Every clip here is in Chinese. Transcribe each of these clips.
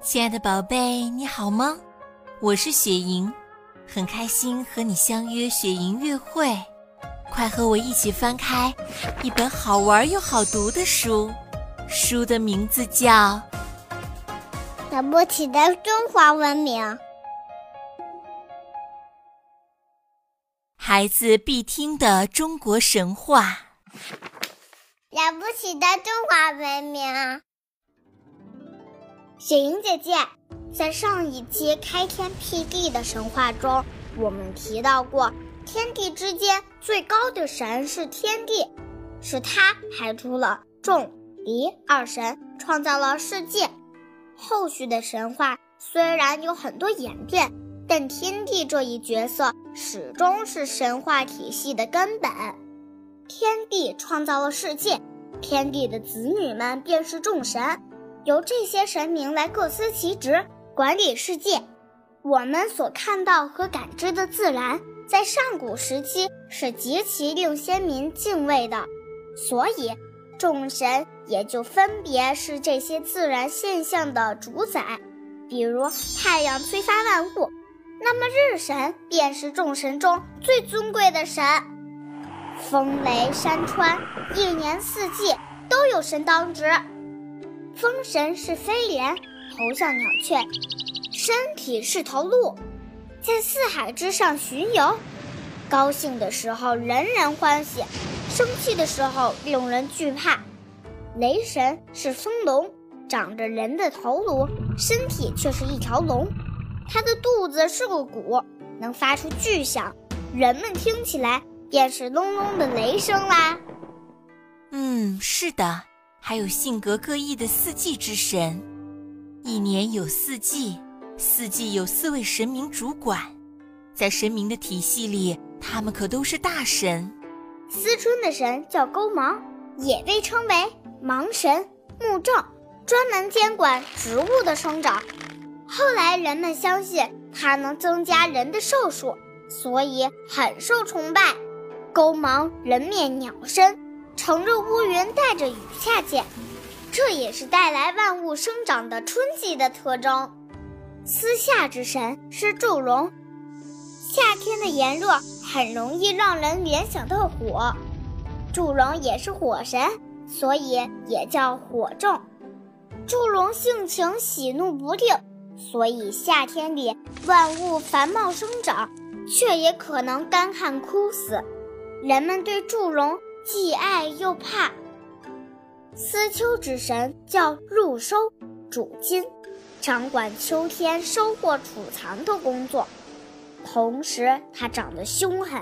亲爱的宝贝，你好吗？我是雪莹，很开心和你相约雪莹月会。快和我一起翻开一本好玩又好读的书，书的名字叫《了不起的中华文明》，孩子必听的中国神话。了不起的中华文明。雪莹姐姐，在上一期开天辟地的神话中，我们提到过，天地之间最高的神是天帝，是他排出了众、离二神，创造了世界。后续的神话虽然有很多演变，但天帝这一角色始终是神话体系的根本。天帝创造了世界，天帝的子女们便是众神。由这些神明来各司其职，管理世界。我们所看到和感知的自然，在上古时期是极其令先民敬畏的，所以众神也就分别是这些自然现象的主宰。比如太阳催发万物，那么日神便是众神中最尊贵的神。风雷山川，一年四季都有神当值。风神是飞廉，头像鸟雀，身体是头鹿，在四海之上巡游。高兴的时候人人欢喜，生气的时候令人惧怕。雷神是风龙，长着人的头颅，身体却是一条龙。它的肚子是个鼓，能发出巨响，人们听起来便是隆隆的雷声啦。嗯，是的。还有性格各异的四季之神，一年有四季，四季有四位神明主管，在神明的体系里，他们可都是大神。思春的神叫勾芒，也被称为芒神、木正，专门监管植物的生长。后来人们相信它能增加人的寿数，所以很受崇拜。勾芒人面鸟身。乘着乌云，带着雨下见，这也是带来万物生长的春季的特征。私夏之神是祝融，夏天的炎热很容易让人联想到火，祝融也是火神，所以也叫火正。祝融性情喜怒不定，所以夏天里万物繁茂生长，却也可能干旱枯死。人们对祝融。既爱又怕。思秋之神叫入收，主金，掌管秋天收获储藏的工作。同时，他长得凶狠，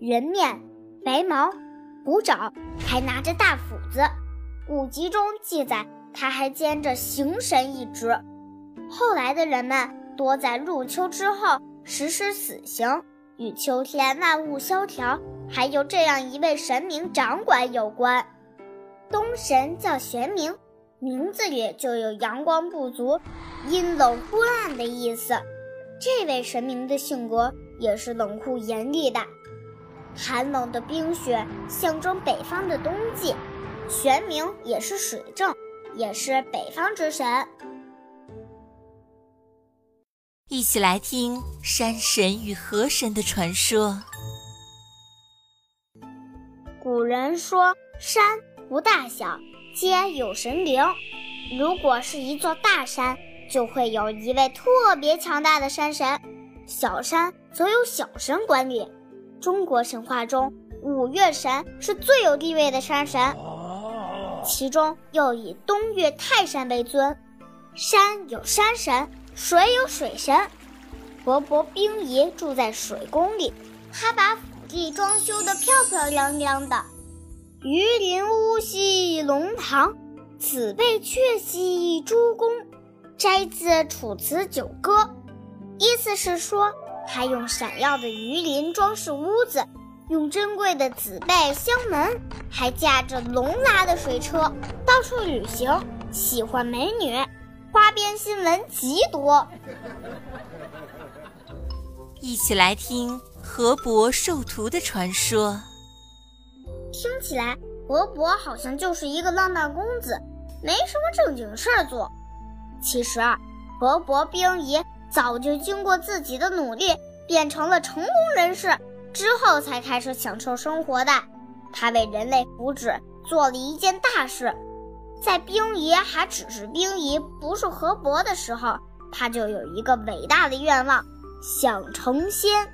人面，白毛，虎爪，还拿着大斧子。古籍中记载，他还兼着刑神一职。后来的人们多在入秋之后实施死刑，与秋天万物萧条。还有这样一位神明掌管有关，东神叫玄冥，名字里就有阳光不足、阴冷昏暗的意思。这位神明的性格也是冷酷严厉的，寒冷的冰雪象征北方的冬季。玄冥也是水正，也是北方之神。一起来听山神与河神的传说。古人说：“山无大小，皆有神灵。如果是一座大山，就会有一位特别强大的山神；小山则有小神管理。中国神话中，五岳神是最有地位的山神，其中又以东岳泰山为尊。山有山神，水有水神。伯伯冰姨住在水宫里，他把。”地装修的漂漂亮亮的，鱼鳞屋兮龙堂，此辈却兮诸公。摘自《楚辞九歌》，意思是说，他用闪耀的鱼鳞装饰屋子，用珍贵的紫贝镶门，还驾着龙拉的水车到处旅行，喜欢美女，花边新闻极多。一起来听。河伯授徒的传说，听起来河伯好像就是一个浪漫公子，没什么正经事儿做。其实，河伯冰仪早就经过自己的努力，变成了成功人士，之后才开始享受生活的。他为人类福祉做了一件大事。在冰仪还只是冰仪，不是河伯的时候，他就有一个伟大的愿望，想成仙。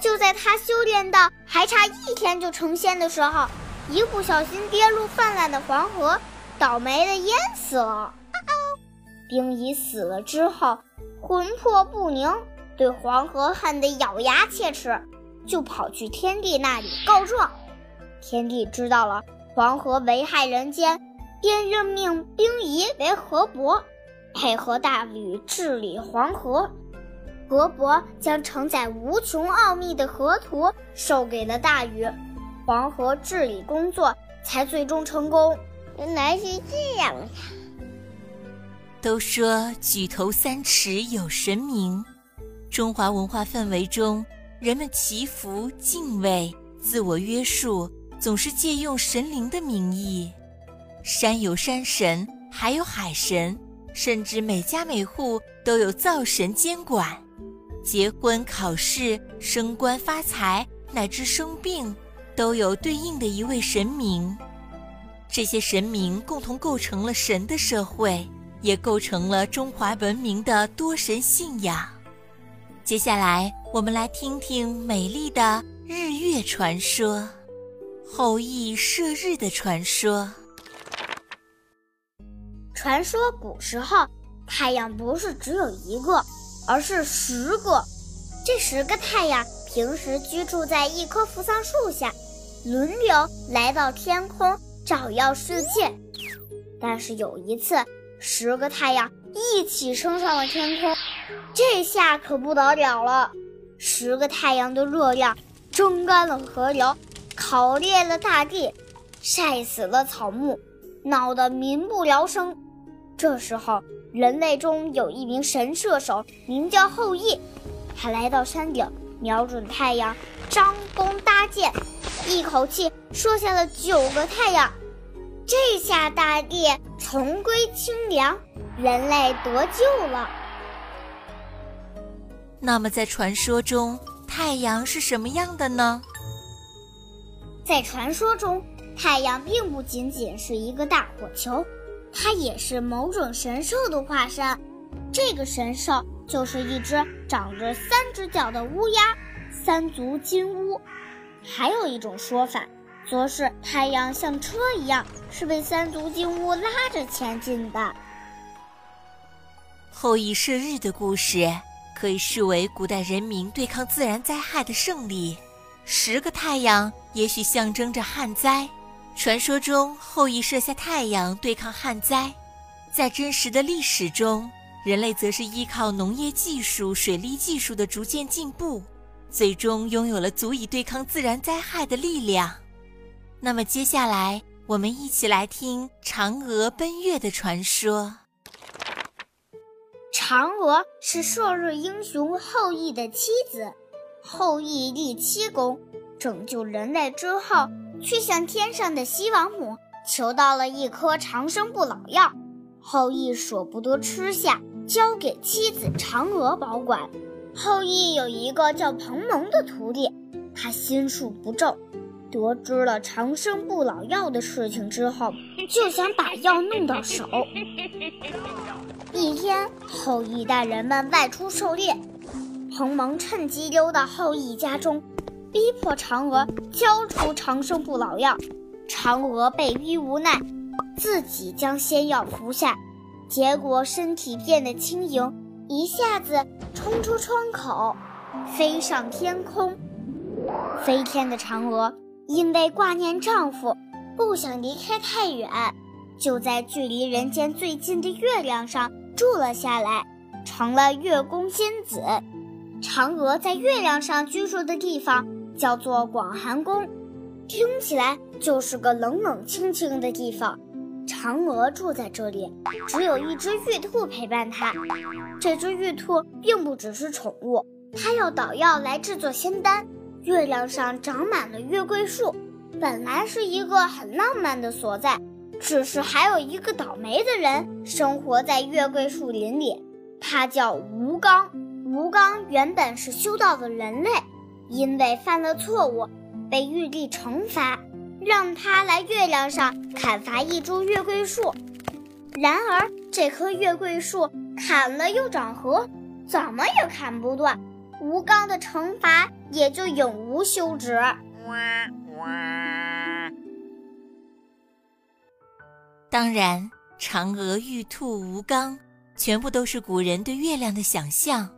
就在他修炼到还差一天就成仙的时候，一不小心跌入泛滥的黄河，倒霉的淹死了。冰仪死了之后，魂魄不宁，对黄河恨得咬牙切齿，就跑去天帝那里告状。天帝知道了黄河危害人间，便任命冰仪为河伯，配合大禹治理黄河。河伯将承载无穷奥秘的河图授给了大禹，黄河治理工作才最终成功。原来是这样呀！都说举头三尺有神明，中华文化氛围中，人们祈福、敬畏、自我约束，总是借用神灵的名义。山有山神，海有海神，甚至每家每户都有灶神监管。结婚、考试、升官发财，乃至生病，都有对应的一位神明。这些神明共同构成了神的社会，也构成了中华文明的多神信仰。接下来，我们来听听美丽的日月传说——后羿射日的传说。传说古时候，太阳不是只有一个。而是十个，这十个太阳平时居住在一棵扶桑树下，轮流来到天空照耀世界。但是有一次，十个太阳一起升上了天空，这下可不得了了。十个太阳的热量蒸干了河流，烤裂了大地，晒死了草木，闹得民不聊生。这时候。人类中有一名神射手，名叫后羿。他来到山顶，瞄准太阳，张弓搭箭，一口气射下了九个太阳。这下大地重归清凉，人类得救了。那么，在传说中，太阳是什么样的呢？在传说中，太阳并不仅仅是一个大火球。它也是某种神兽的化身，这个神兽就是一只长着三只脚的乌鸦——三足金乌。还有一种说法，则是太阳像车一样，是被三足金乌拉着前进的。后羿射日的故事可以视为古代人民对抗自然灾害的胜利。十个太阳也许象征着旱灾。传说中，后羿射下太阳对抗旱灾；在真实的历史中，人类则是依靠农业技术、水利技术的逐渐进步，最终拥有了足以对抗自然灾害的力量。那么，接下来我们一起来听嫦娥奔月的传说。嫦娥是射日英雄后羿的妻子，后羿立七功，拯救人类之后。去向天上的西王母求到了一颗长生不老药，后羿舍不得吃下，交给妻子嫦娥保管。后羿有一个叫彭蒙的徒弟，他心术不正，得知了长生不老药的事情之后，就想把药弄到手。一天，后羿带人们外出狩猎，彭蒙趁机溜到后羿家中。逼迫嫦娥交出长生不老药，嫦娥被逼无奈，自己将仙药服下，结果身体变得轻盈，一下子冲出窗口，飞上天空。飞天的嫦娥因为挂念丈夫，不想离开太远，就在距离人间最近的月亮上住了下来，成了月宫仙子。嫦娥在月亮上居住的地方。叫做广寒宫，听起来就是个冷冷清清的地方。嫦娥住在这里，只有一只玉兔陪伴她。这只玉兔并不只是宠物，它要捣药来制作仙丹。月亮上长满了月桂树，本来是一个很浪漫的所在。只是还有一个倒霉的人生活在月桂树林里，他叫吴刚。吴刚原本是修道的人类，因为犯了错误，被玉帝惩罚，让他来月亮上砍伐一株月桂树。然而，这棵月桂树砍了又长合，怎么也砍不断，吴刚的惩罚也就永无休止。当然，嫦娥、玉兔、吴刚，全部都是古人对月亮的想象。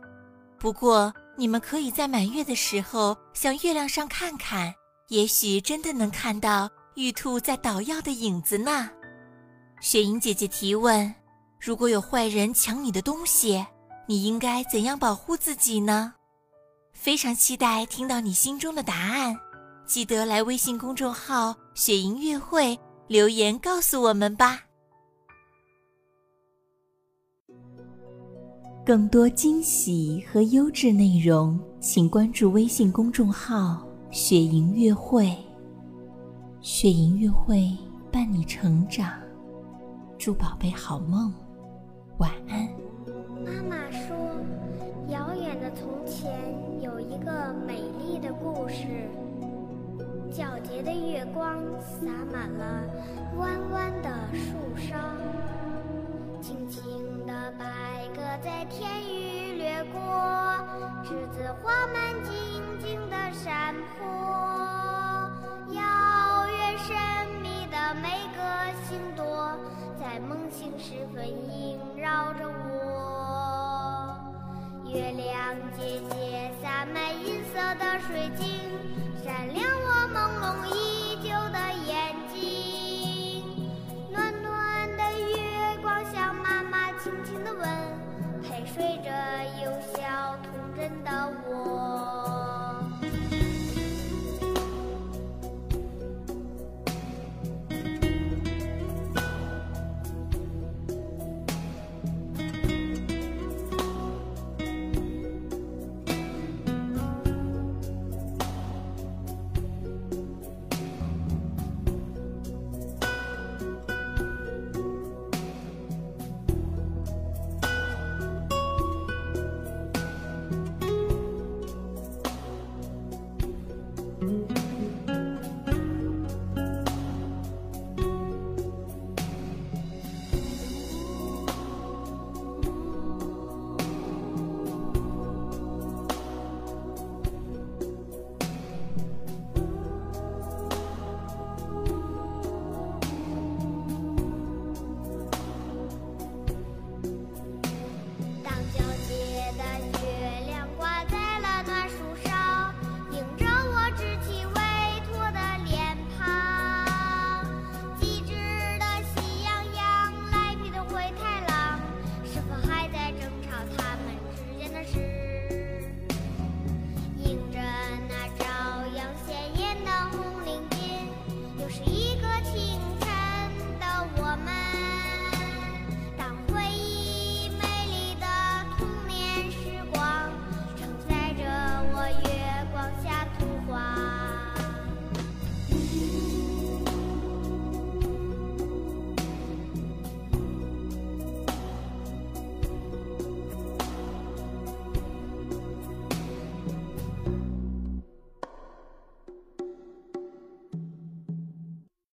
不过，你们可以在满月的时候向月亮上看看，也许真的能看到玉兔在捣药的影子呢。雪莹姐姐提问：如果有坏人抢你的东西，你应该怎样保护自己呢？非常期待听到你心中的答案，记得来微信公众号“雪莹月会”留言告诉我们吧。更多惊喜和优质内容，请关注微信公众号“雪莹月会”。雪莹月会伴你成长。祝宝贝好梦，晚安。妈妈说，遥远的从前有一个美丽的故事。皎洁的月光洒满了弯弯的树梢，轻轻的白鸽在天宇掠过，栀子花满静静的山坡，遥远神秘的每个星朵。在梦醒时分萦绕着我，月亮姐姐。